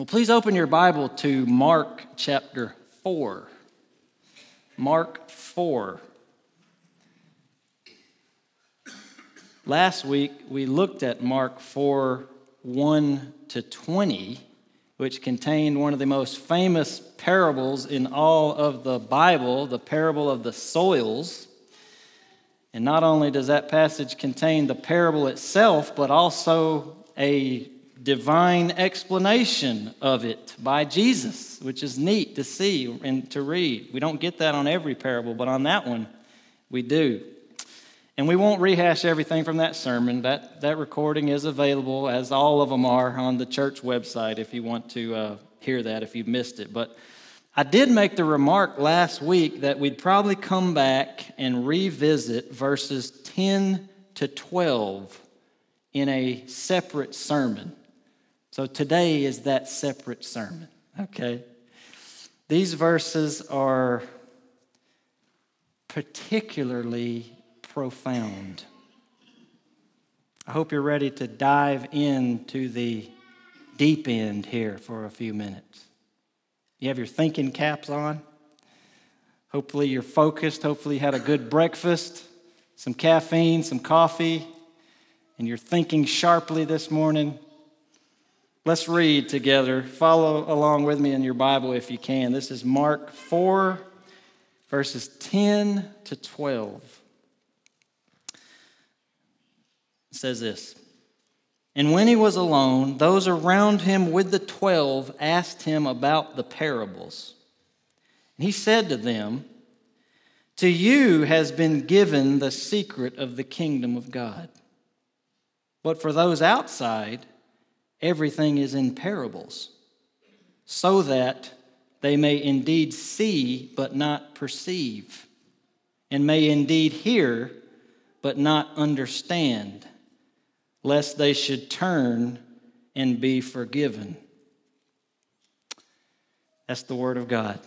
Well, please open your Bible to Mark chapter 4. Mark 4. Last week, we looked at Mark 4 1 to 20, which contained one of the most famous parables in all of the Bible, the parable of the soils. And not only does that passage contain the parable itself, but also a divine explanation of it by Jesus, which is neat to see and to read. We don't get that on every parable, but on that one, we do. And we won't rehash everything from that sermon. That, that recording is available, as all of them are, on the church website if you want to uh, hear that, if you've missed it. But I did make the remark last week that we'd probably come back and revisit verses 10 to 12 in a separate sermon. So today is that separate sermon, okay? These verses are particularly profound. I hope you're ready to dive into the deep end here for a few minutes. You have your thinking caps on. Hopefully, you're focused. Hopefully, you had a good breakfast, some caffeine, some coffee, and you're thinking sharply this morning. Let's read together. Follow along with me in your Bible if you can. This is Mark 4, verses 10 to 12. It says this And when he was alone, those around him with the twelve asked him about the parables. And he said to them, To you has been given the secret of the kingdom of God. But for those outside, everything is in parables, so that they may indeed see but not perceive, and may indeed hear but not understand, lest they should turn and be forgiven. That's the Word of God.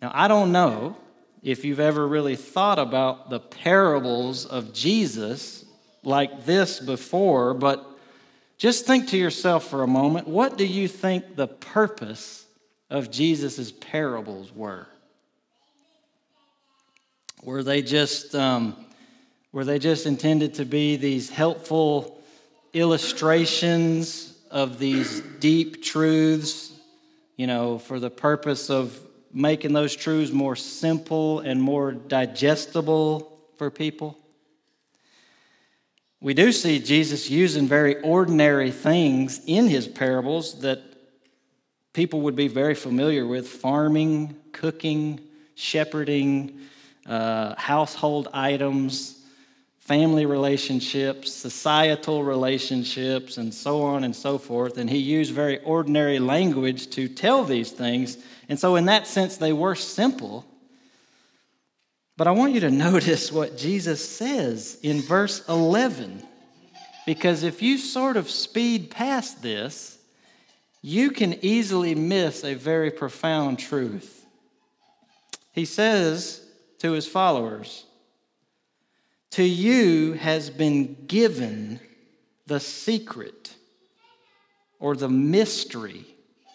Now, I don't know if you've ever really thought about the parables of Jesus like this before, but just think to yourself for a moment what do you think the purpose of Jesus' parables were? Were they just um, were they just intended to be these helpful illustrations of these deep truths, you know, for the purpose of making those truths more simple and more digestible for people? We do see Jesus using very ordinary things in his parables that people would be very familiar with farming, cooking, shepherding, uh, household items, family relationships, societal relationships, and so on and so forth. And he used very ordinary language to tell these things. And so, in that sense, they were simple. But I want you to notice what Jesus says in verse 11. Because if you sort of speed past this, you can easily miss a very profound truth. He says to his followers, To you has been given the secret or the mystery.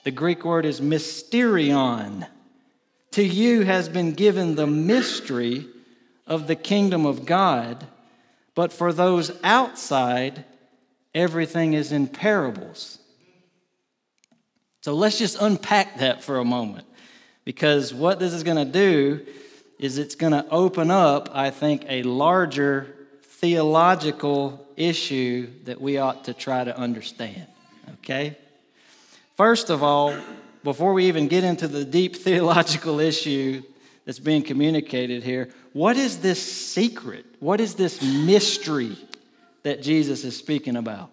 The Greek word is mysterion to you has been given the mystery of the kingdom of God, but for those outside, everything is in parables. So let's just unpack that for a moment, because what this is going to do is it's going to open up, I think, a larger theological issue that we ought to try to understand. Okay? First of all, before we even get into the deep theological issue that's being communicated here, what is this secret? What is this mystery that Jesus is speaking about?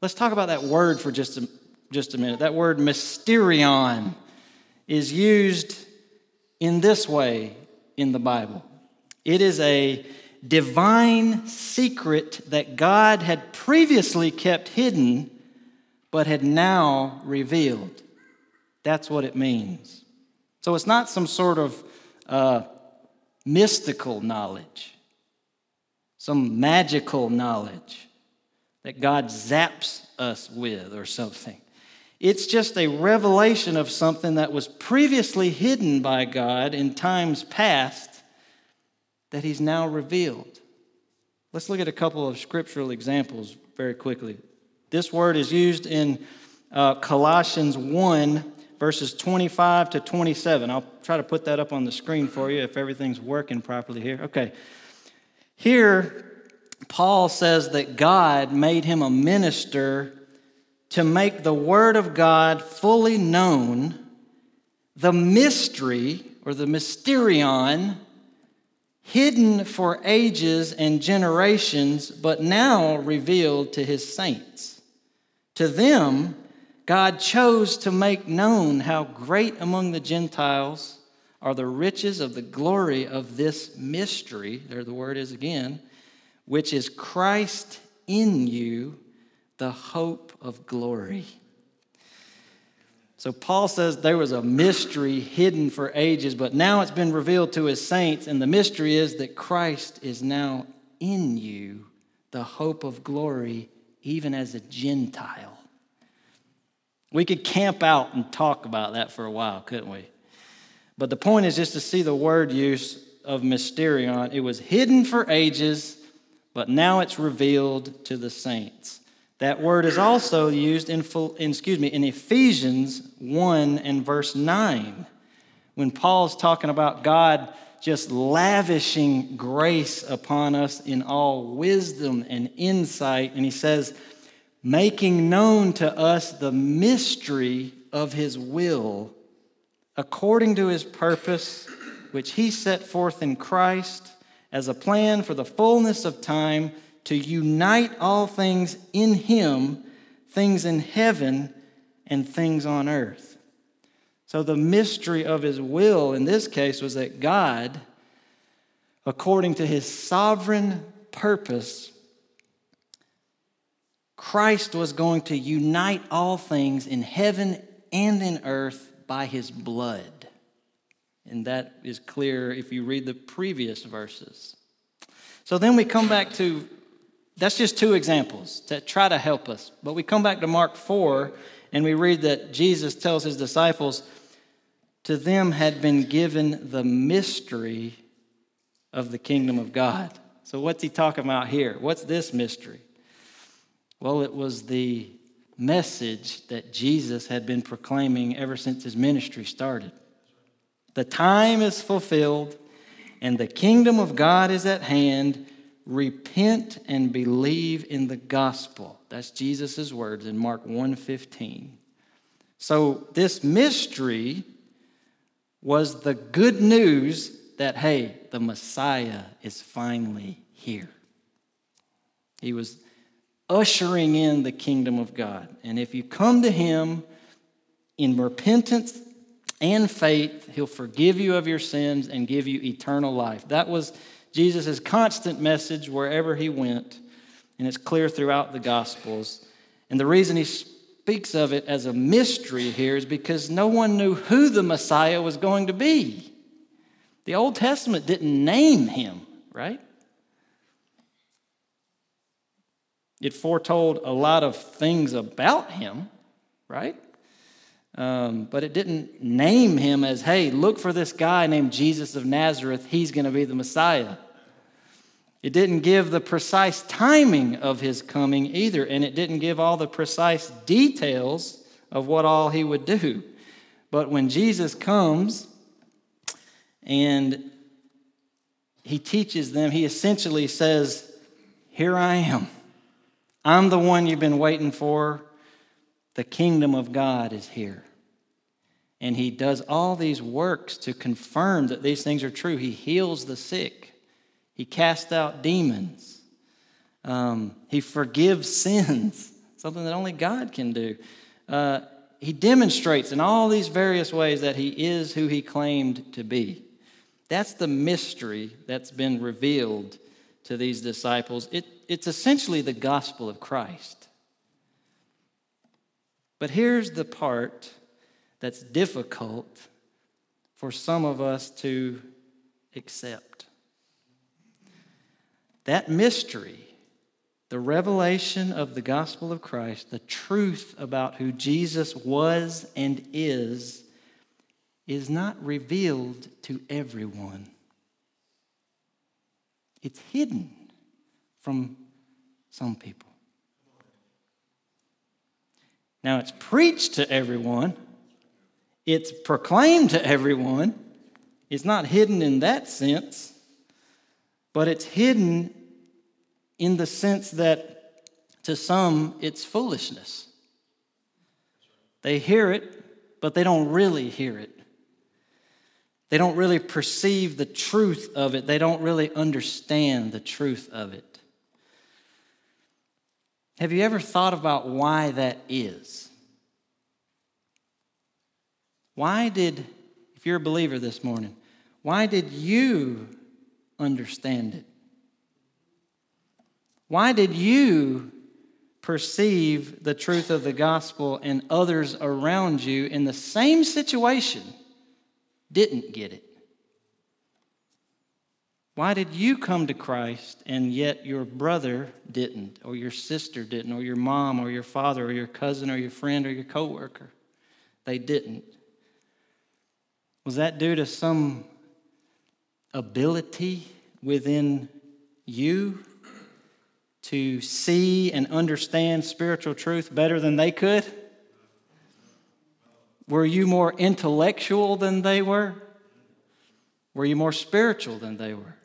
Let's talk about that word for just a, just a minute. That word mysterion is used in this way in the Bible it is a divine secret that God had previously kept hidden but had now revealed. That's what it means. So it's not some sort of uh, mystical knowledge, some magical knowledge that God zaps us with or something. It's just a revelation of something that was previously hidden by God in times past that He's now revealed. Let's look at a couple of scriptural examples very quickly. This word is used in uh, Colossians 1, verses 25 to 27. I'll try to put that up on the screen for you if everything's working properly here. Okay. Here, Paul says that God made him a minister to make the Word of God fully known, the mystery or the mysterion hidden for ages and generations, but now revealed to his saints. To them, God chose to make known how great among the Gentiles are the riches of the glory of this mystery, there the word is again, which is Christ in you, the hope of glory. So Paul says there was a mystery hidden for ages, but now it's been revealed to his saints, and the mystery is that Christ is now in you, the hope of glory, even as a Gentile. We could camp out and talk about that for a while, couldn't we? But the point is just to see the word use of mysterion. It was hidden for ages, but now it's revealed to the saints. That word is also used in, excuse me, in Ephesians 1 and verse 9, when Paul's talking about God just lavishing grace upon us in all wisdom and insight. And he says, making known to us the mystery of his will, according to his purpose, which he set forth in Christ as a plan for the fullness of time to unite all things in Him, things in heaven and things on earth. So, the mystery of His will in this case was that God, according to His sovereign purpose, Christ was going to unite all things in heaven and in earth by His blood. And that is clear if you read the previous verses. So then we come back to that's just two examples to try to help us. But we come back to Mark 4 and we read that Jesus tells his disciples, To them had been given the mystery of the kingdom of God. So, what's he talking about here? What's this mystery? Well, it was the message that Jesus had been proclaiming ever since his ministry started. The time is fulfilled, and the kingdom of God is at hand repent and believe in the gospel. That's Jesus' words in Mark 1:15. So this mystery was the good news that hey, the Messiah is finally here. He was ushering in the kingdom of God. And if you come to him in repentance and faith, he'll forgive you of your sins and give you eternal life. That was Jesus' constant message wherever he went, and it's clear throughout the Gospels. And the reason he speaks of it as a mystery here is because no one knew who the Messiah was going to be. The Old Testament didn't name him, right? It foretold a lot of things about him, right? Um, but it didn't name him as, hey, look for this guy named Jesus of Nazareth. He's going to be the Messiah. It didn't give the precise timing of his coming either, and it didn't give all the precise details of what all he would do. But when Jesus comes and he teaches them, he essentially says, Here I am. I'm the one you've been waiting for. The kingdom of God is here. And he does all these works to confirm that these things are true. He heals the sick, he casts out demons, um, he forgives sins, something that only God can do. Uh, he demonstrates in all these various ways that he is who he claimed to be. That's the mystery that's been revealed to these disciples. It, it's essentially the gospel of Christ. But here's the part that's difficult for some of us to accept. That mystery The revelation of the gospel of Christ, the truth about who Jesus was and is, is not revealed to everyone. It's hidden from some people. Now, it's preached to everyone, it's proclaimed to everyone. It's not hidden in that sense, but it's hidden in the sense that to some it's foolishness. They hear it, but they don't really hear it. They don't really perceive the truth of it. They don't really understand the truth of it. Have you ever thought about why that is? Why did, if you're a believer this morning, why did you understand it? Why did you perceive the truth of the gospel and others around you in the same situation didn't get it? Why did you come to Christ and yet your brother didn't, or your sister didn't, or your mom, or your father, or your cousin, or your friend, or your coworker? They didn't. Was that due to some ability within you to see and understand spiritual truth better than they could? Were you more intellectual than they were? Were you more spiritual than they were?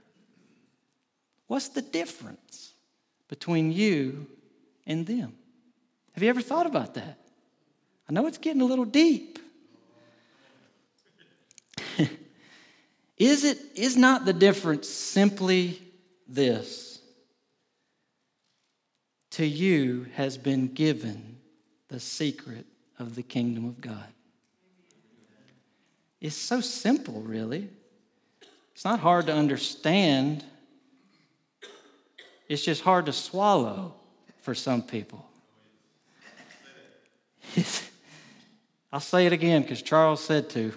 What's the difference between you and them? Have you ever thought about that? I know it's getting a little deep. is it is not the difference simply this? To you has been given the secret of the kingdom of God. It's so simple, really. It's not hard to understand. It's just hard to swallow for some people. I'll say it again because Charles said to.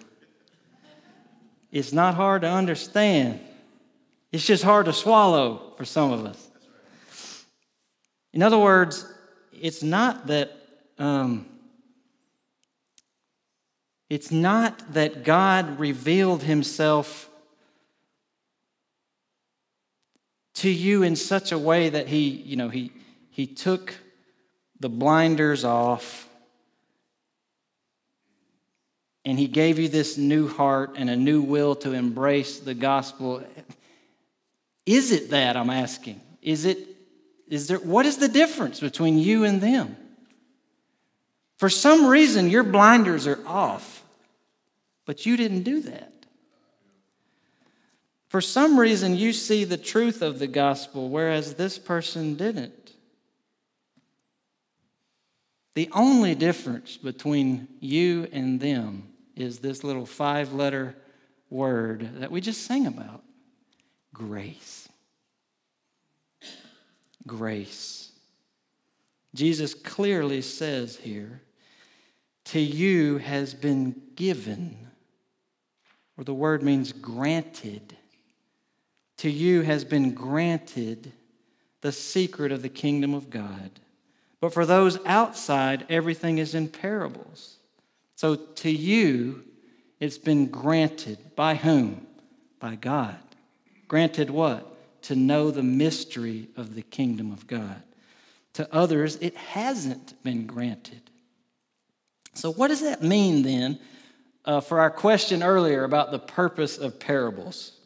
It's not hard to understand, it's just hard to swallow for some of us. In other words, it's not that. Um, it's not that God revealed himself to you in such a way that he, you know, he, he took the blinders off and he gave you this new heart and a new will to embrace the gospel. Is it that I'm asking? Is it is there what is the difference between you and them? For some reason your blinders are off. But you didn't do that. For some reason you see the truth of the gospel whereas this person didn't. The only difference between you and them is this little five letter word that we just sang about grace. Grace. Jesus clearly says here, to you has been given, or the word means granted. To you has been granted the secret of the kingdom of God. But for those outside, everything is in parables so to you, it's been granted. By whom? By God. Granted what? To know the mystery of the kingdom of God. To others, it hasn't been granted. So, what does that mean then uh, for our question earlier about the purpose of parables?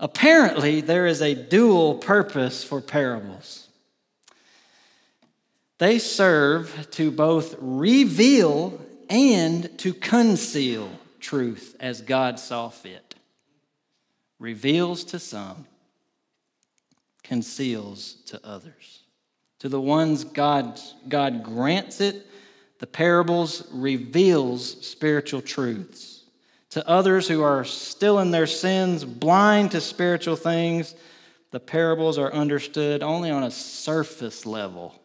Apparently, there is a dual purpose for parables. They serve to both reveal and to conceal truth as God saw fit. Reveals to some, conceals to others. To the ones God, God grants it, the parables reveals spiritual truths. To others who are still in their sins, blind to spiritual things, the parables are understood only on a surface level.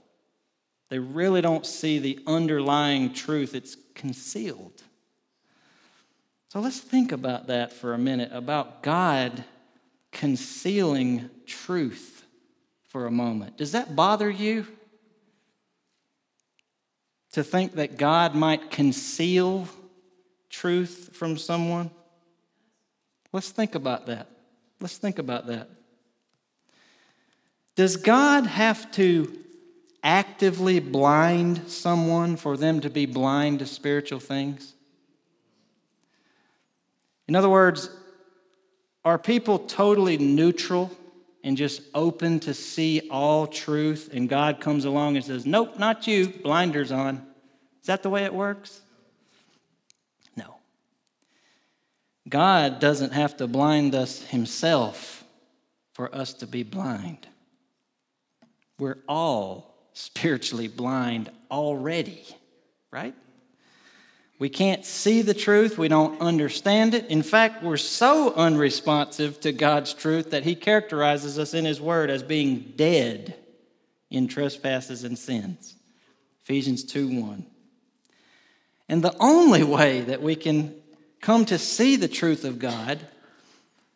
They really don't see the underlying truth. It's concealed. So let's think about that for a minute about God concealing truth for a moment. Does that bother you? To think that God might conceal truth from someone? Let's think about that. Let's think about that. Does God have to actively blind someone for them to be blind to spiritual things? In other words, are people totally neutral and just open to see all truth, and God comes along and says, Nope, not you, blinders on? Is that the way it works? No. God doesn't have to blind us himself for us to be blind. We're all spiritually blind already, right? We can't see the truth. We don't understand it. In fact, we're so unresponsive to God's truth that He characterizes us in His Word as being dead in trespasses and sins. Ephesians 2 1. And the only way that we can come to see the truth of God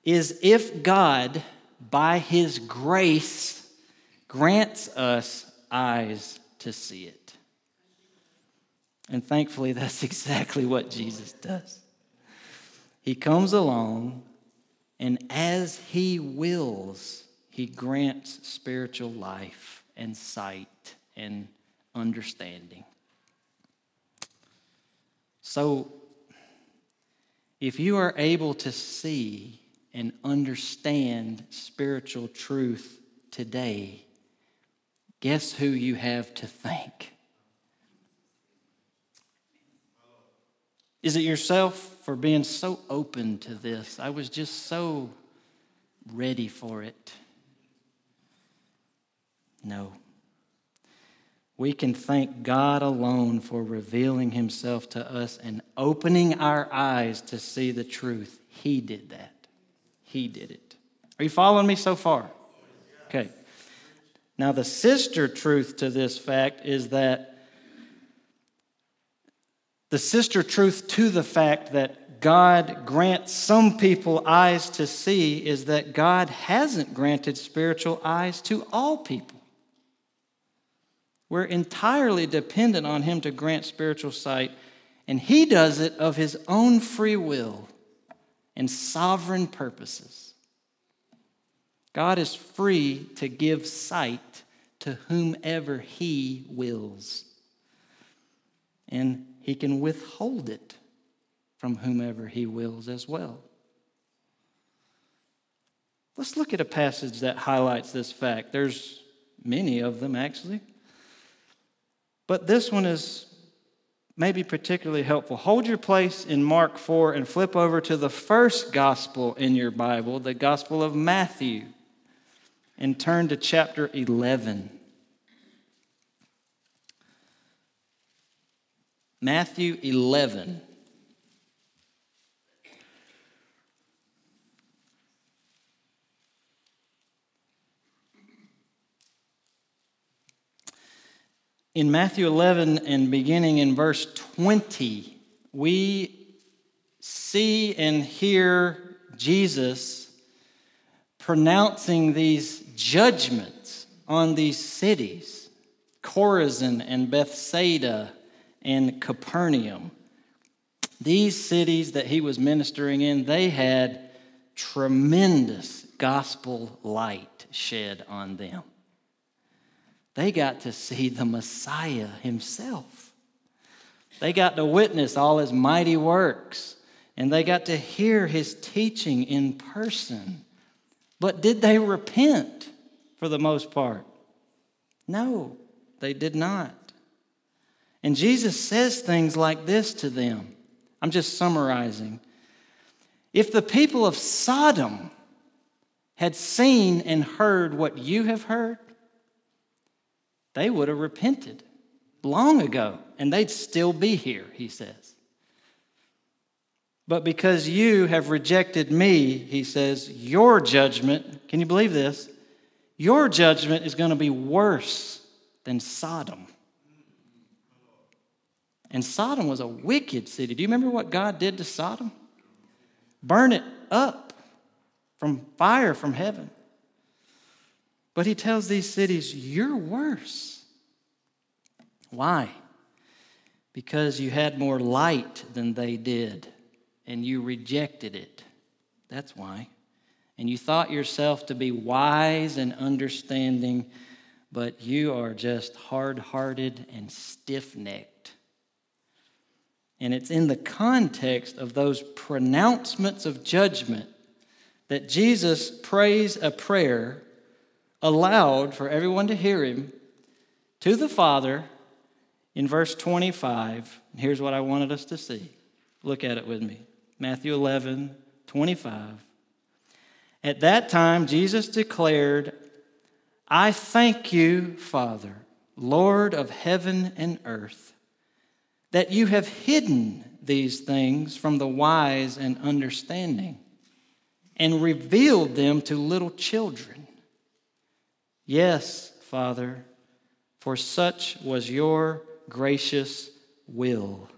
is if God, by His grace, grants us eyes to see it. And thankfully, that's exactly what Jesus does. He comes along, and as He wills, He grants spiritual life and sight and understanding. So, if you are able to see and understand spiritual truth today, guess who you have to thank? Is it yourself for being so open to this? I was just so ready for it. No. We can thank God alone for revealing Himself to us and opening our eyes to see the truth. He did that. He did it. Are you following me so far? Okay. Now, the sister truth to this fact is that the sister truth to the fact that God grants some people eyes to see is that God hasn't granted spiritual eyes to all people. We're entirely dependent on Him to grant spiritual sight, and He does it of His own free will and sovereign purposes. God is free to give sight to whomever He wills. And he can withhold it from whomever he wills as well. Let's look at a passage that highlights this fact. There's many of them, actually. But this one is maybe particularly helpful. Hold your place in Mark 4 and flip over to the first gospel in your Bible, the Gospel of Matthew, and turn to chapter 11. Matthew 11. In Matthew 11 and beginning in verse 20, we see and hear Jesus pronouncing these judgments on these cities Chorazin and Bethsaida and Capernaum. These cities that he was ministering in, they had tremendous gospel light shed on them. They got to see the Messiah himself. They got to witness all his mighty works, and they got to hear his teaching in person. But did they repent for the most part? No, they did not. And Jesus says things like this to them. I'm just summarizing. If the people of Sodom had seen and heard what you have heard, they would have repented long ago, and they'd still be here, he says. But because you have rejected me, he says, your judgment, can you believe this? Your judgment is going to be worse than Sodom. And Sodom was a wicked city. Do you remember what God did to Sodom? Burn it up from fire from heaven. But he tells these cities, You're worse. Why? Because you had more light than they did, and you rejected it. That's why. And you thought yourself to be wise and understanding, but you are just hard hearted and stiff necked. And it's in the context of those pronouncements of judgment that Jesus prays a prayer aloud for everyone to hear him to the Father in verse 25. Here's what I wanted us to see. Look at it with me Matthew 11, 25. At that time, Jesus declared, I thank you, Father, Lord of heaven and earth, that you have hidden these things from the wise and understanding and revealed them to little children. Yes, Father, for such was your gracious will.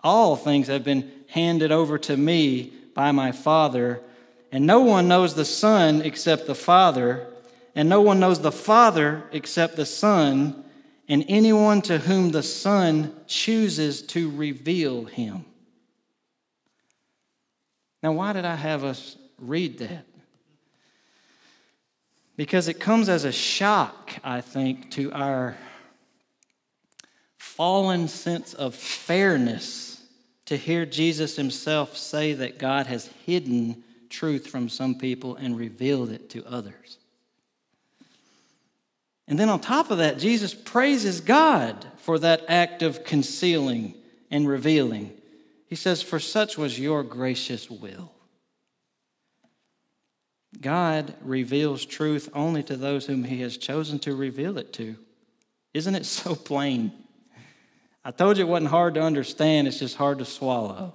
All things have been handed over to me by my Father, and no one knows the Son except the Father, and no one knows the Father except the Son, and anyone to whom the Son chooses to reveal him. Now, why did I have us read that? Because it comes as a shock, I think, to our fallen sense of fairness to hear Jesus himself say that God has hidden truth from some people and revealed it to others. And then on top of that, Jesus praises God for that act of concealing and revealing. He says, For such was your gracious will. God reveals truth only to those whom He has chosen to reveal it to. Isn't it so plain? I told you it wasn't hard to understand, it's just hard to swallow.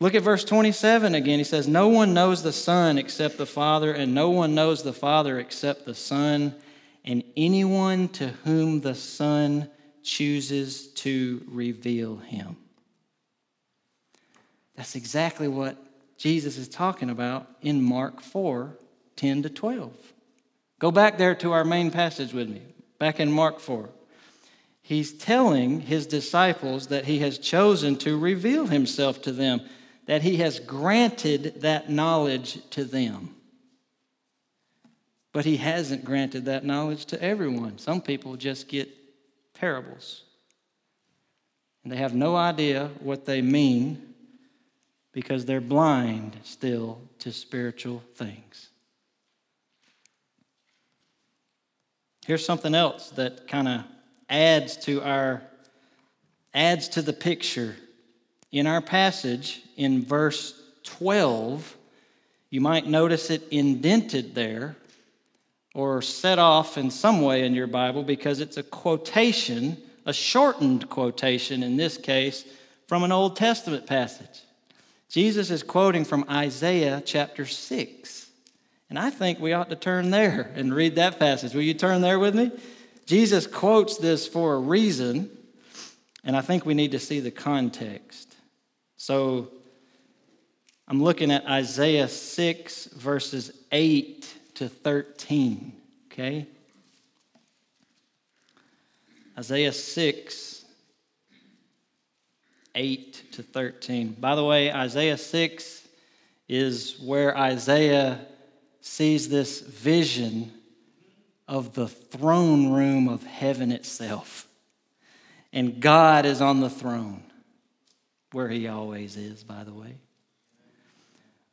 Look at verse 27 again. He says, No one knows the Son except the Father, and no one knows the Father except the Son, and anyone to whom the Son chooses to reveal him. That's exactly what Jesus is talking about in Mark 4 10 to 12. Go back there to our main passage with me, back in Mark 4. He's telling his disciples that he has chosen to reveal himself to them, that he has granted that knowledge to them. But he hasn't granted that knowledge to everyone. Some people just get parables, and they have no idea what they mean because they're blind still to spiritual things. Here's something else that kind of adds to our adds to the picture. In our passage in verse 12, you might notice it indented there or set off in some way in your Bible because it's a quotation, a shortened quotation in this case, from an Old Testament passage. Jesus is quoting from Isaiah chapter 6. And I think we ought to turn there and read that passage. Will you turn there with me? Jesus quotes this for a reason, and I think we need to see the context. So I'm looking at Isaiah 6, verses 8 to 13, okay? Isaiah 6, 8 to 13. By the way, Isaiah 6 is where Isaiah sees this vision of the throne room of heaven itself. And God is on the throne, where he always is, by the way.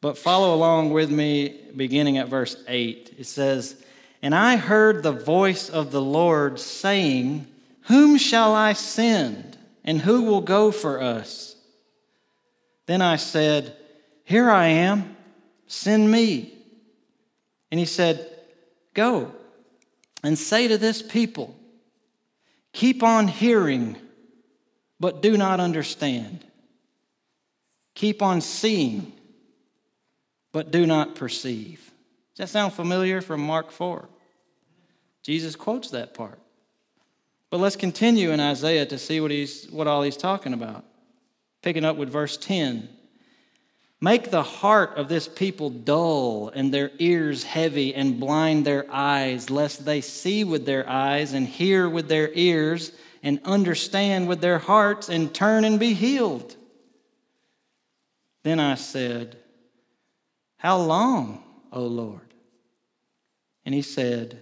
But follow along with me, beginning at verse 8. It says, And I heard the voice of the Lord saying, Whom shall I send? And who will go for us? Then I said, Here I am, send me. And he said, Go and say to this people, Keep on hearing, but do not understand. Keep on seeing, but do not perceive. Does that sound familiar from Mark 4? Jesus quotes that part. But let's continue in Isaiah to see what, he's, what all he's talking about. Picking up with verse 10. Make the heart of this people dull and their ears heavy and blind their eyes, lest they see with their eyes and hear with their ears and understand with their hearts and turn and be healed. Then I said, How long, O Lord? And he said,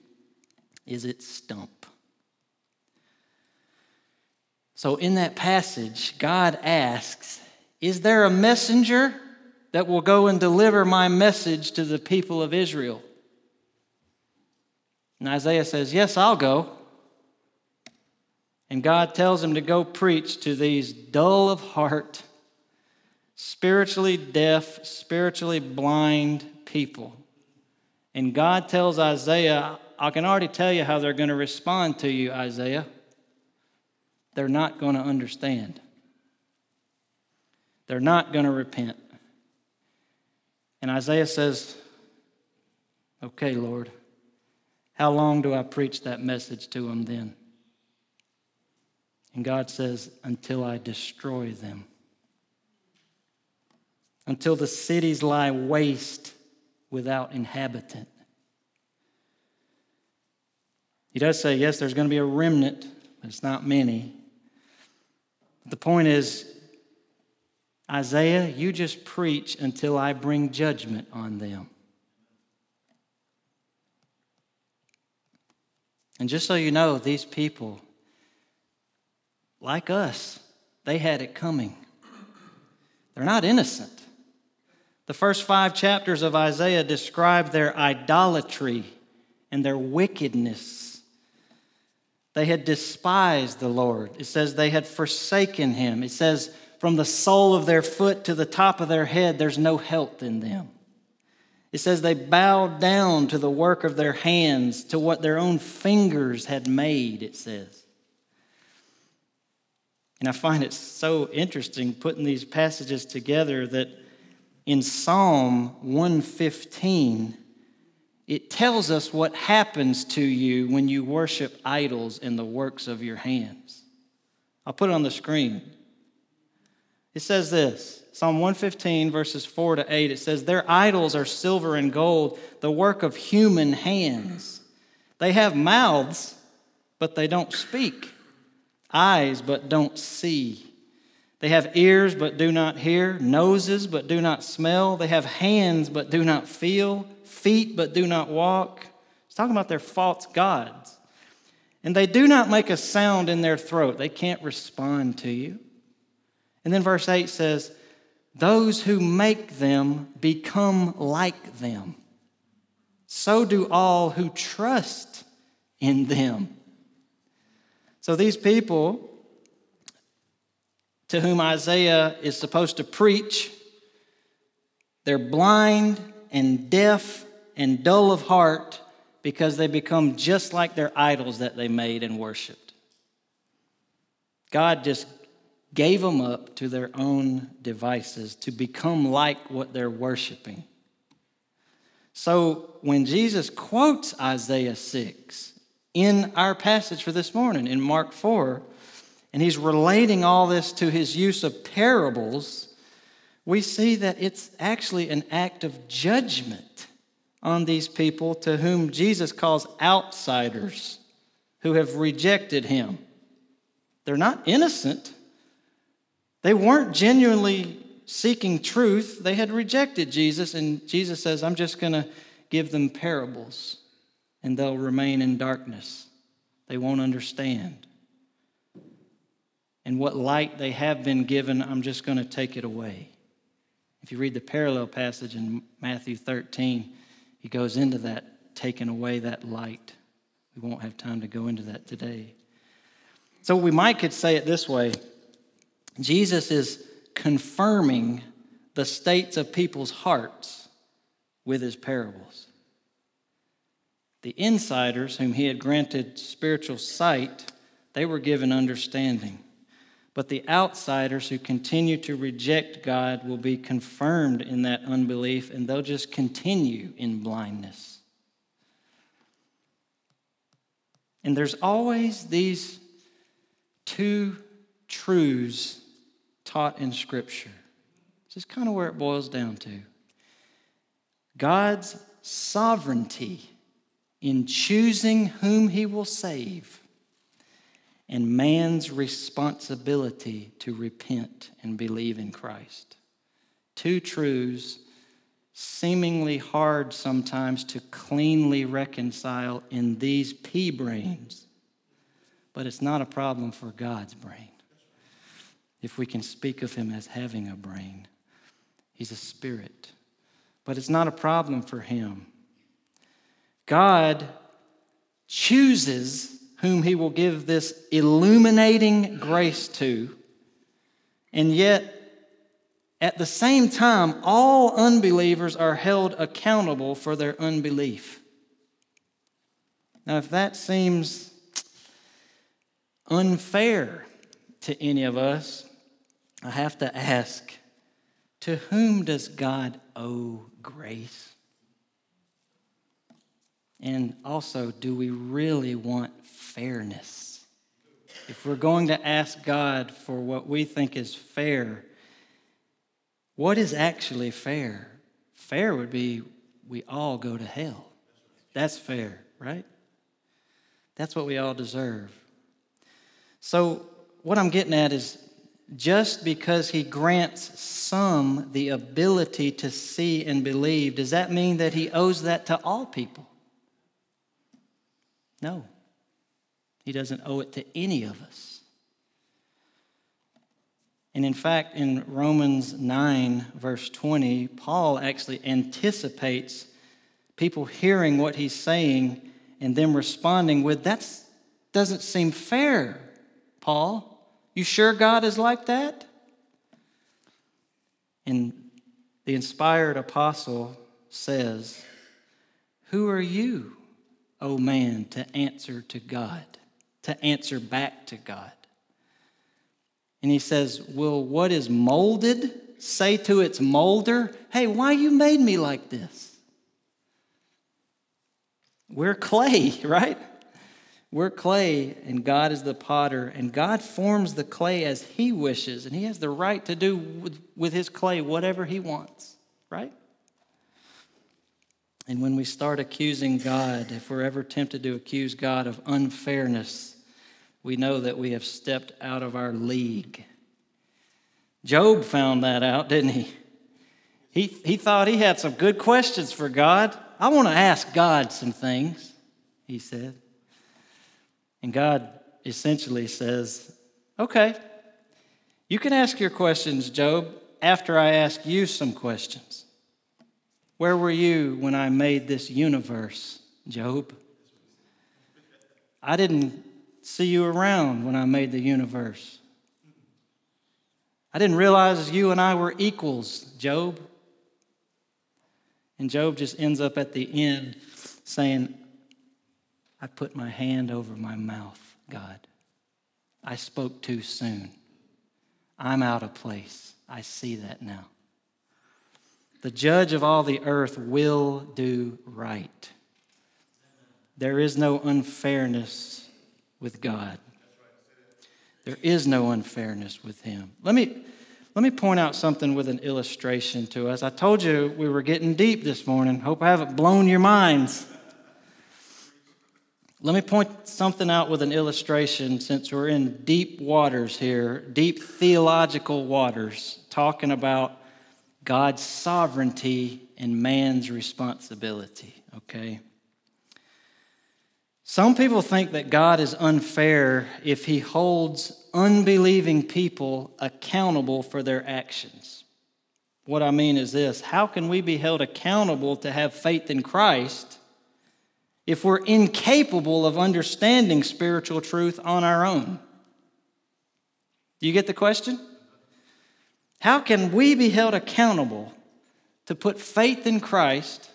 is its stump. So, in that passage, God asks, is there a messenger that will go and deliver my message to the people of Israel? And Isaiah says, Yes, I'll go. And God tells him to go preach to these dull of heart, spiritually deaf, spiritually blind people. And God tells Isaiah, I can already tell you how they're going to respond to you, Isaiah. They're not going to understand. They're not going to repent. And Isaiah says, Okay, Lord, how long do I preach that message to them then? And God says, Until I destroy them. Until the cities lie waste without inhabitant. He does say, yes, there's going to be a remnant, but it's not many. The point is, Isaiah, you just preach until I bring judgment on them. And just so you know, these people, like us, they had it coming. They're not innocent. The first five chapters of Isaiah describe their idolatry and their wickedness. They had despised the Lord. It says they had forsaken him. It says from the sole of their foot to the top of their head, there's no health in them. It says they bowed down to the work of their hands, to what their own fingers had made, it says. And I find it so interesting putting these passages together that in Psalm 115, it tells us what happens to you when you worship idols in the works of your hands. I'll put it on the screen. It says this Psalm 115, verses 4 to 8. It says, Their idols are silver and gold, the work of human hands. They have mouths, but they don't speak, eyes, but don't see. They have ears, but do not hear, noses, but do not smell. They have hands, but do not feel, feet, but do not walk. It's talking about their false gods. And they do not make a sound in their throat. They can't respond to you. And then verse 8 says, Those who make them become like them. So do all who trust in them. So these people to whom Isaiah is supposed to preach, they're blind and deaf and dull of heart because they become just like their idols that they made and worshiped. God just gave them up to their own devices to become like what they're worshiping. So when Jesus quotes Isaiah 6 in our passage for this morning in Mark 4, and he's relating all this to his use of parables, we see that it's actually an act of judgment on these people to whom Jesus calls outsiders who have rejected him. They're not innocent. They weren't genuinely seeking truth, they had rejected Jesus, and Jesus says, I'm just going to give them parables, and they'll remain in darkness. They won't understand. And what light they have been given, I'm just going to take it away. If you read the parallel passage in Matthew 13, he goes into that, taking away that light. We won't have time to go into that today. So we might could say it this way Jesus is confirming the states of people's hearts with his parables. The insiders, whom he had granted spiritual sight, they were given understanding. But the outsiders who continue to reject God will be confirmed in that unbelief and they'll just continue in blindness. And there's always these two truths taught in Scripture. This is kind of where it boils down to God's sovereignty in choosing whom He will save and man's responsibility to repent and believe in Christ. Two truths seemingly hard sometimes to cleanly reconcile in these pea brains, but it's not a problem for God's brain. If we can speak of Him as having a brain, He's a spirit, but it's not a problem for Him. God chooses whom he will give this illuminating grace to. And yet, at the same time, all unbelievers are held accountable for their unbelief. Now, if that seems unfair to any of us, I have to ask to whom does God owe grace? And also, do we really want fairness. If we're going to ask God for what we think is fair, what is actually fair? Fair would be we all go to hell. That's fair, right? That's what we all deserve. So, what I'm getting at is just because he grants some the ability to see and believe, does that mean that he owes that to all people? No. He doesn't owe it to any of us. And in fact, in Romans 9, verse 20, Paul actually anticipates people hearing what he's saying and them responding with, That doesn't seem fair, Paul. You sure God is like that? And the inspired apostle says, Who are you, O man, to answer to God? To answer back to God. And he says, Will what is molded say to its molder, Hey, why you made me like this? We're clay, right? We're clay, and God is the potter, and God forms the clay as He wishes, and He has the right to do with, with His clay whatever He wants, right? And when we start accusing God, if we're ever tempted to accuse God of unfairness, we know that we have stepped out of our league. Job found that out, didn't he? He, he thought he had some good questions for God. I want to ask God some things, he said. And God essentially says, Okay, you can ask your questions, Job, after I ask you some questions. Where were you when I made this universe, Job? I didn't see you around when I made the universe. I didn't realize you and I were equals, Job. And Job just ends up at the end saying, I put my hand over my mouth, God. I spoke too soon. I'm out of place. I see that now. The judge of all the earth will do right. There is no unfairness with God. There is no unfairness with Him. Let me, let me point out something with an illustration to us. I told you we were getting deep this morning. Hope I haven't blown your minds. Let me point something out with an illustration since we're in deep waters here, deep theological waters, talking about God's sovereignty and man's responsibility, okay? Some people think that God is unfair if he holds unbelieving people accountable for their actions. What I mean is this how can we be held accountable to have faith in Christ if we're incapable of understanding spiritual truth on our own? Do you get the question? How can we be held accountable to put faith in Christ?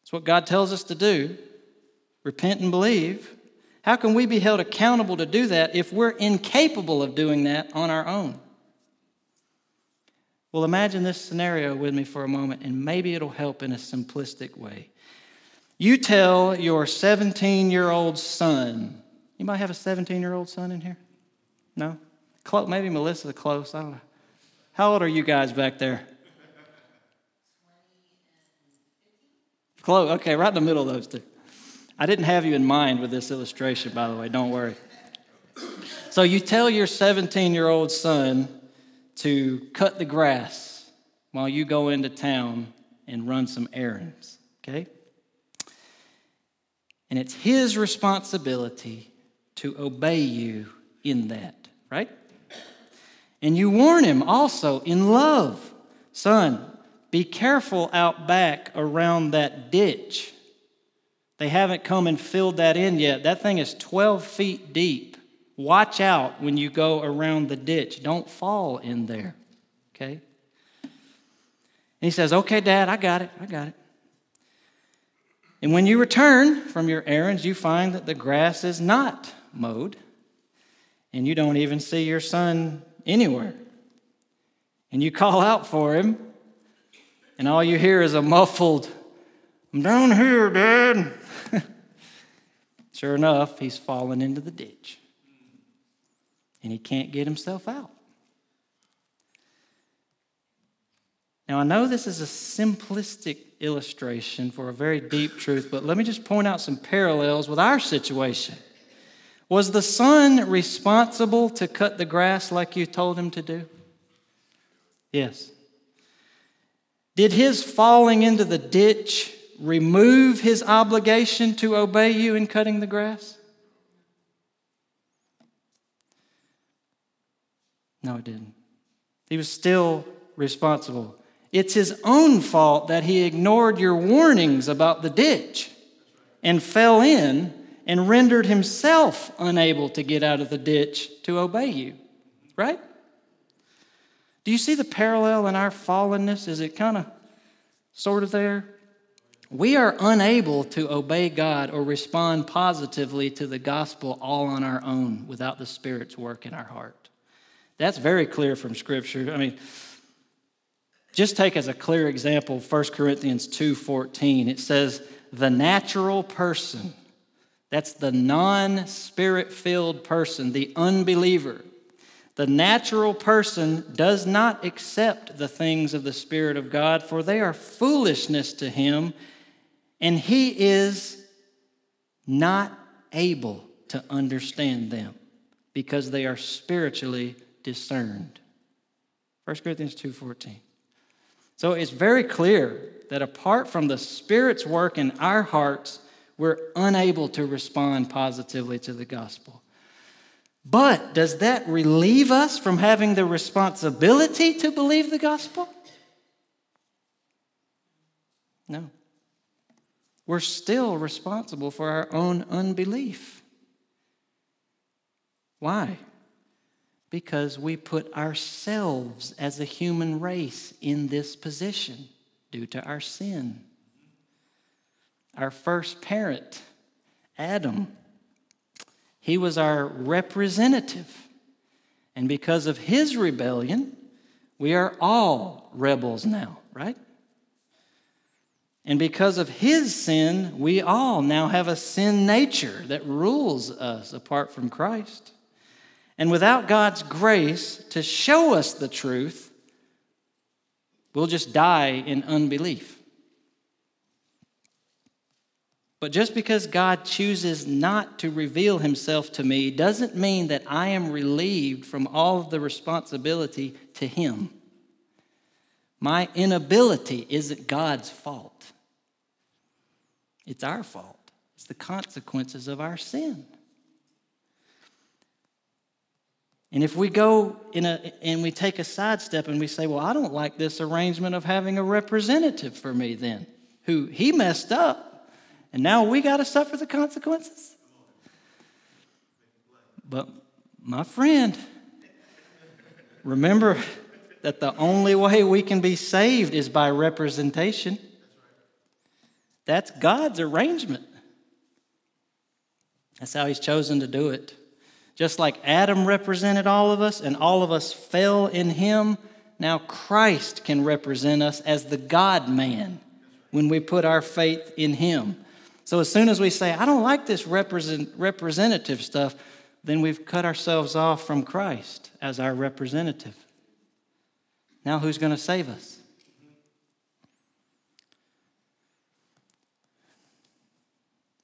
That's what God tells us to do repent and believe. How can we be held accountable to do that if we're incapable of doing that on our own? Well, imagine this scenario with me for a moment, and maybe it'll help in a simplistic way. You tell your 17 year old son, you might have a 17 year old son in here? No? Maybe Melissa close. I don't know. How old are you guys back there? Close. Okay, right in the middle of those two. I didn't have you in mind with this illustration, by the way. Don't worry. So you tell your 17 year old son to cut the grass while you go into town and run some errands, okay? And it's his responsibility to obey you in that, right? And you warn him also in love son, be careful out back around that ditch. They haven't come and filled that in yet. That thing is 12 feet deep. Watch out when you go around the ditch. Don't fall in there. Okay? And he says, Okay, Dad, I got it. I got it. And when you return from your errands, you find that the grass is not mowed, and you don't even see your son anywhere. And you call out for him, and all you hear is a muffled, I'm down here, Dad. sure enough, he's fallen into the ditch and he can't get himself out. Now, I know this is a simplistic illustration for a very deep truth, but let me just point out some parallels with our situation. Was the son responsible to cut the grass like you told him to do? Yes. Did his falling into the ditch remove his obligation to obey you in cutting the grass? No, it didn't. He was still responsible. It's his own fault that he ignored your warnings about the ditch and fell in and rendered himself unable to get out of the ditch to obey you. Right? Do you see the parallel in our fallenness? Is it kind of sort of there? We are unable to obey God or respond positively to the gospel all on our own without the Spirit's work in our heart. That's very clear from Scripture. I mean, just take as a clear example 1 Corinthians 2:14. It says, "The natural person, that's the non-spirit-filled person, the unbeliever. The natural person does not accept the things of the Spirit of God, for they are foolishness to him, and he is not able to understand them because they are spiritually discerned. 1 Corinthians 2:14. So it's very clear that apart from the Spirit's work in our hearts, we're unable to respond positively to the gospel. But does that relieve us from having the responsibility to believe the gospel? No. We're still responsible for our own unbelief. Why? Because we put ourselves as a human race in this position due to our sin. Our first parent, Adam, he was our representative. And because of his rebellion, we are all rebels now, right? And because of his sin, we all now have a sin nature that rules us apart from Christ. And without God's grace to show us the truth, we'll just die in unbelief. But just because God chooses not to reveal himself to me doesn't mean that I am relieved from all of the responsibility to him. My inability isn't God's fault, it's our fault. It's the consequences of our sin. And if we go in a, and we take a sidestep and we say, well, I don't like this arrangement of having a representative for me then, who he messed up, and now we got to suffer the consequences. But my friend, remember, that the only way we can be saved is by representation. That's God's arrangement. That's how He's chosen to do it. Just like Adam represented all of us and all of us fell in Him, now Christ can represent us as the God man when we put our faith in Him. So as soon as we say, I don't like this represent, representative stuff, then we've cut ourselves off from Christ as our representative. Now, who's going to save us?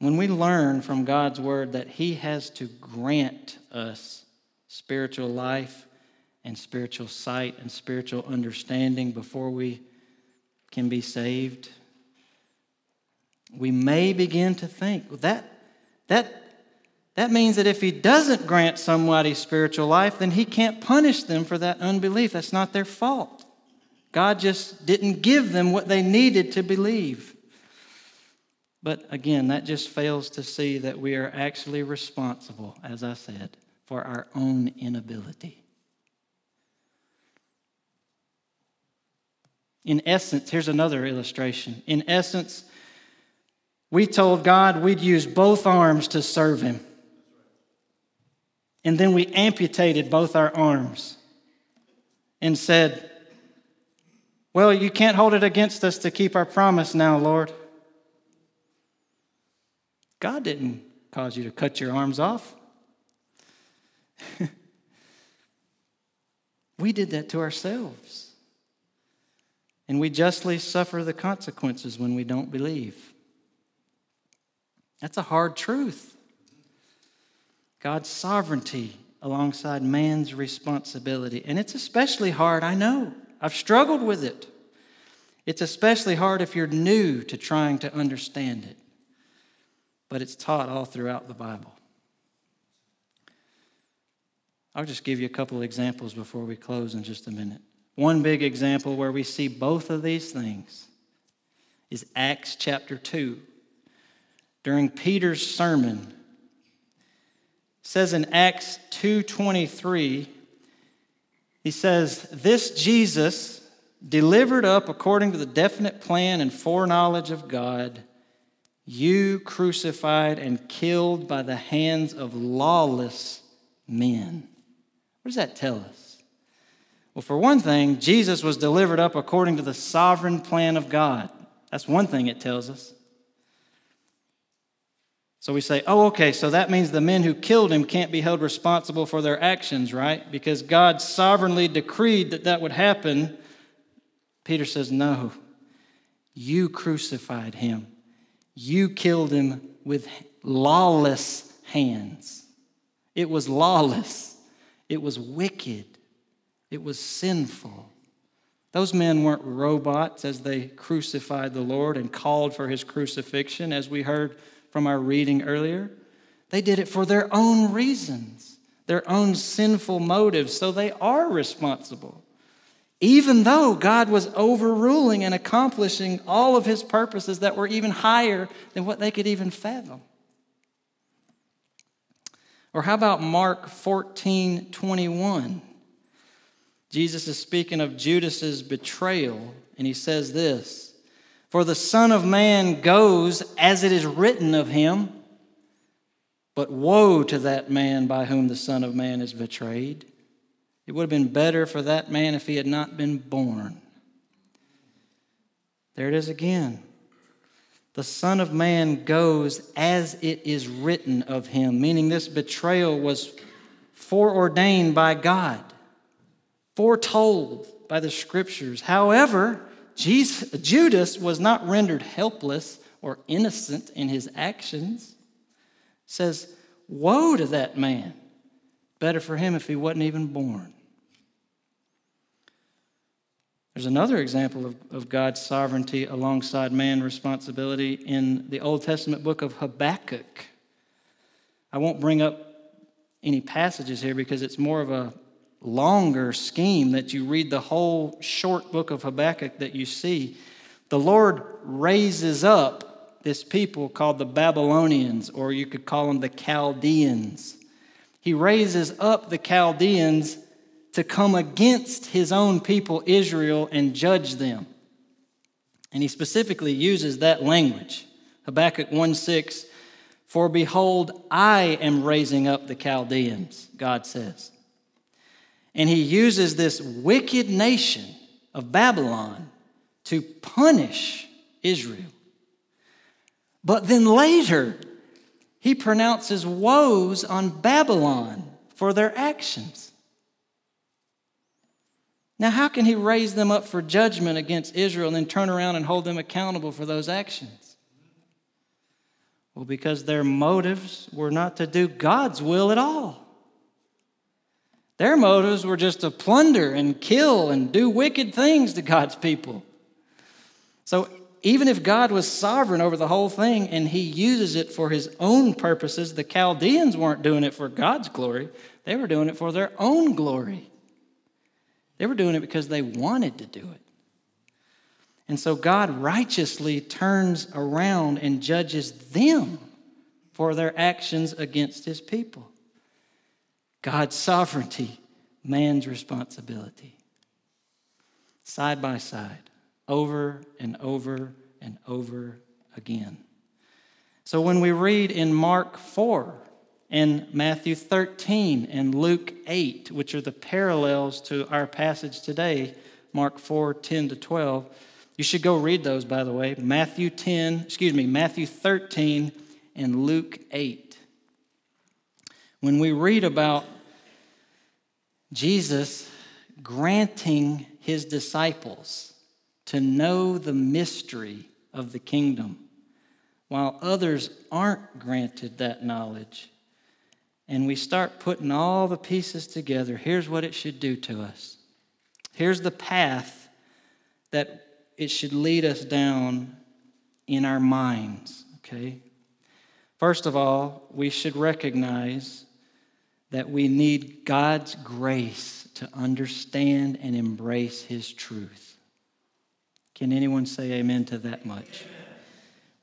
When we learn from God's word that He has to grant us spiritual life and spiritual sight and spiritual understanding before we can be saved, we may begin to think well, that, that, that means that if He doesn't grant somebody spiritual life, then He can't punish them for that unbelief. That's not their fault. God just didn't give them what they needed to believe. But again, that just fails to see that we are actually responsible, as I said, for our own inability. In essence, here's another illustration. In essence, we told God we'd use both arms to serve Him. And then we amputated both our arms and said, Well, you can't hold it against us to keep our promise now, Lord. God didn't cause you to cut your arms off. we did that to ourselves. And we justly suffer the consequences when we don't believe. That's a hard truth. God's sovereignty alongside man's responsibility. And it's especially hard, I know. I've struggled with it. It's especially hard if you're new to trying to understand it but it's taught all throughout the Bible. I'll just give you a couple examples before we close in just a minute. One big example where we see both of these things is Acts chapter 2. During Peter's sermon, says in Acts 2:23, he says, "This Jesus delivered up according to the definite plan and foreknowledge of God, you crucified and killed by the hands of lawless men. What does that tell us? Well, for one thing, Jesus was delivered up according to the sovereign plan of God. That's one thing it tells us. So we say, oh, okay, so that means the men who killed him can't be held responsible for their actions, right? Because God sovereignly decreed that that would happen. Peter says, no, you crucified him. You killed him with lawless hands. It was lawless, it was wicked, it was sinful. Those men weren't robots as they crucified the Lord and called for his crucifixion, as we heard from our reading earlier. They did it for their own reasons, their own sinful motives, so they are responsible even though God was overruling and accomplishing all of his purposes that were even higher than what they could even fathom. Or how about Mark 14 21? Jesus is speaking of Judas's betrayal, and he says this For the Son of Man goes as it is written of him, but woe to that man by whom the Son of Man is betrayed. It would have been better for that man if he had not been born. There it is again. The Son of Man goes as it is written of him, meaning this betrayal was foreordained by God, foretold by the scriptures. However, Jesus, Judas was not rendered helpless or innocent in his actions. It says, Woe to that man. Better for him if he wasn't even born. There's another example of, of God's sovereignty alongside man's responsibility in the Old Testament book of Habakkuk. I won't bring up any passages here because it's more of a longer scheme that you read the whole short book of Habakkuk that you see. The Lord raises up this people called the Babylonians, or you could call them the Chaldeans. He raises up the Chaldeans to come against his own people, Israel, and judge them. And he specifically uses that language. Habakkuk 1 6, for behold, I am raising up the Chaldeans, God says. And he uses this wicked nation of Babylon to punish Israel. But then later, he pronounces woes on Babylon for their actions. Now, how can he raise them up for judgment against Israel and then turn around and hold them accountable for those actions? Well, because their motives were not to do God's will at all. Their motives were just to plunder and kill and do wicked things to God's people. So, even if God was sovereign over the whole thing and he uses it for his own purposes, the Chaldeans weren't doing it for God's glory, they were doing it for their own glory. They were doing it because they wanted to do it. And so God righteously turns around and judges them for their actions against his people. God's sovereignty, man's responsibility. Side by side, over and over and over again. So when we read in Mark 4, and Matthew 13 and Luke 8, which are the parallels to our passage today, Mark 4 10 to 12. You should go read those, by the way. Matthew 10, excuse me, Matthew 13 and Luke 8. When we read about Jesus granting his disciples to know the mystery of the kingdom, while others aren't granted that knowledge, and we start putting all the pieces together, here's what it should do to us. Here's the path that it should lead us down in our minds, okay? First of all, we should recognize that we need God's grace to understand and embrace His truth. Can anyone say amen to that much?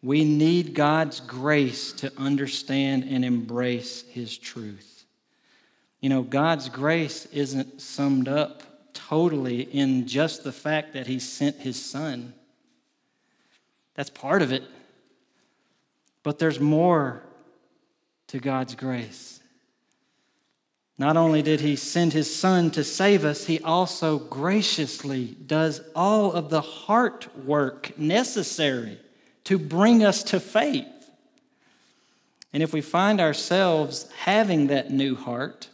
We need God's grace to understand and embrace His truth. You know, God's grace isn't summed up totally in just the fact that He sent His Son. That's part of it. But there's more to God's grace. Not only did He send His Son to save us, He also graciously does all of the heart work necessary to bring us to faith. And if we find ourselves having that new heart,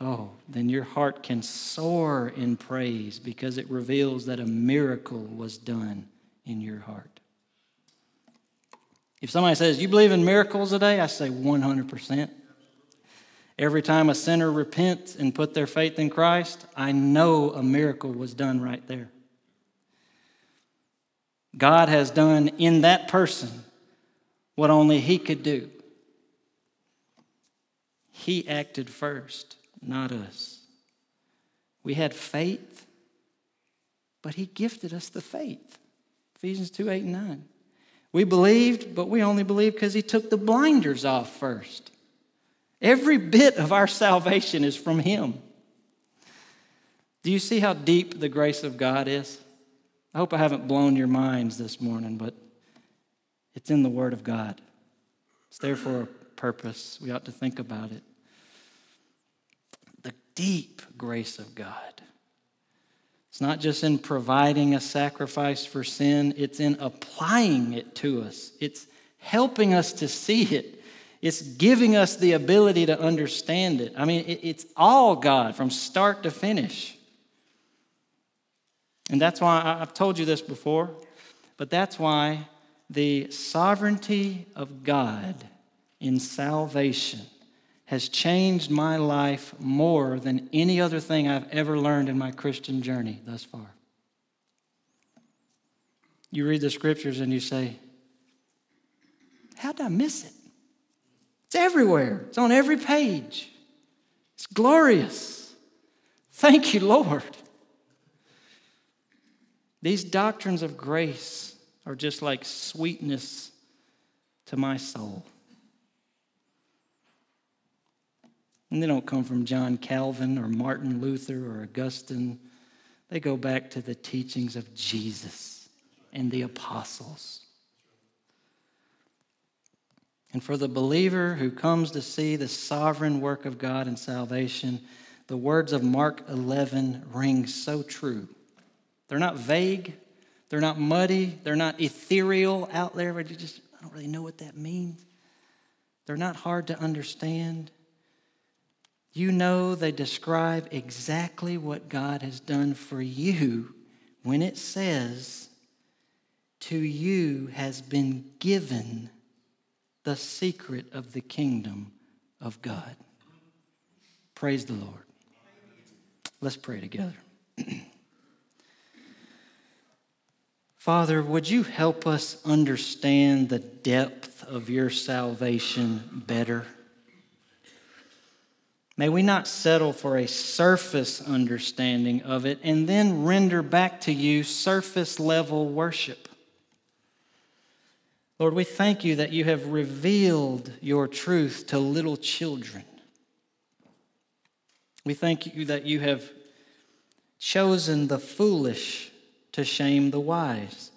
oh, then your heart can soar in praise because it reveals that a miracle was done in your heart. If somebody says, You believe in miracles today? I say 100%. Every time a sinner repents and put their faith in Christ, I know a miracle was done right there. God has done in that person what only He could do. He acted first, not us. We had faith, but He gifted us the faith. Ephesians 2 8 and 9. We believed, but we only believed because He took the blinders off first. Every bit of our salvation is from Him. Do you see how deep the grace of God is? I hope I haven't blown your minds this morning, but it's in the Word of God. It's there for a purpose. We ought to think about it. The deep grace of God. It's not just in providing a sacrifice for sin, it's in applying it to us. It's helping us to see it. It's giving us the ability to understand it. I mean, it's all God from start to finish. And that's why I've told you this before, but that's why the sovereignty of God in salvation has changed my life more than any other thing I've ever learned in my Christian journey thus far. You read the scriptures and you say, How did I miss it? It's everywhere, it's on every page. It's glorious. Thank you, Lord. These doctrines of grace are just like sweetness to my soul. And they don't come from John Calvin or Martin Luther or Augustine. They go back to the teachings of Jesus and the apostles. And for the believer who comes to see the sovereign work of God in salvation, the words of Mark 11 ring so true. They're not vague, they're not muddy, they're not ethereal out there where you just, I don't really know what that means. They're not hard to understand. You know they describe exactly what God has done for you when it says, To you has been given the secret of the kingdom of God. Praise the Lord. Let's pray together. Father, would you help us understand the depth of your salvation better? May we not settle for a surface understanding of it and then render back to you surface level worship. Lord, we thank you that you have revealed your truth to little children. We thank you that you have chosen the foolish to shame the wise.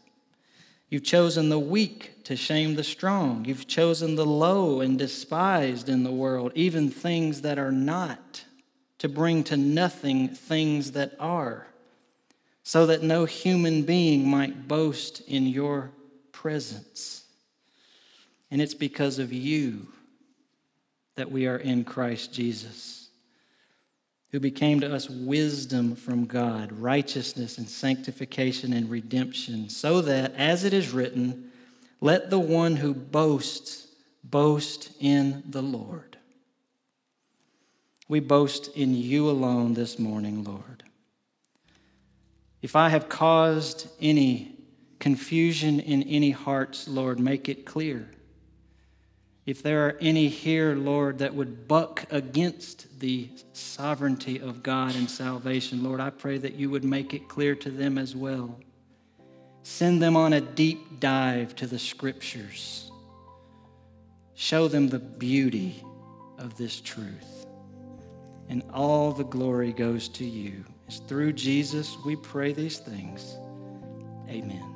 You've chosen the weak to shame the strong. You've chosen the low and despised in the world, even things that are not, to bring to nothing things that are, so that no human being might boast in your presence. And it's because of you that we are in Christ Jesus, who became to us wisdom from God, righteousness and sanctification and redemption, so that, as it is written, let the one who boasts boast in the Lord. We boast in you alone this morning, Lord. If I have caused any confusion in any hearts, Lord, make it clear. If there are any here, Lord, that would buck against the sovereignty of God and salvation, Lord, I pray that you would make it clear to them as well. Send them on a deep dive to the scriptures. Show them the beauty of this truth. And all the glory goes to you. It's through Jesus we pray these things. Amen.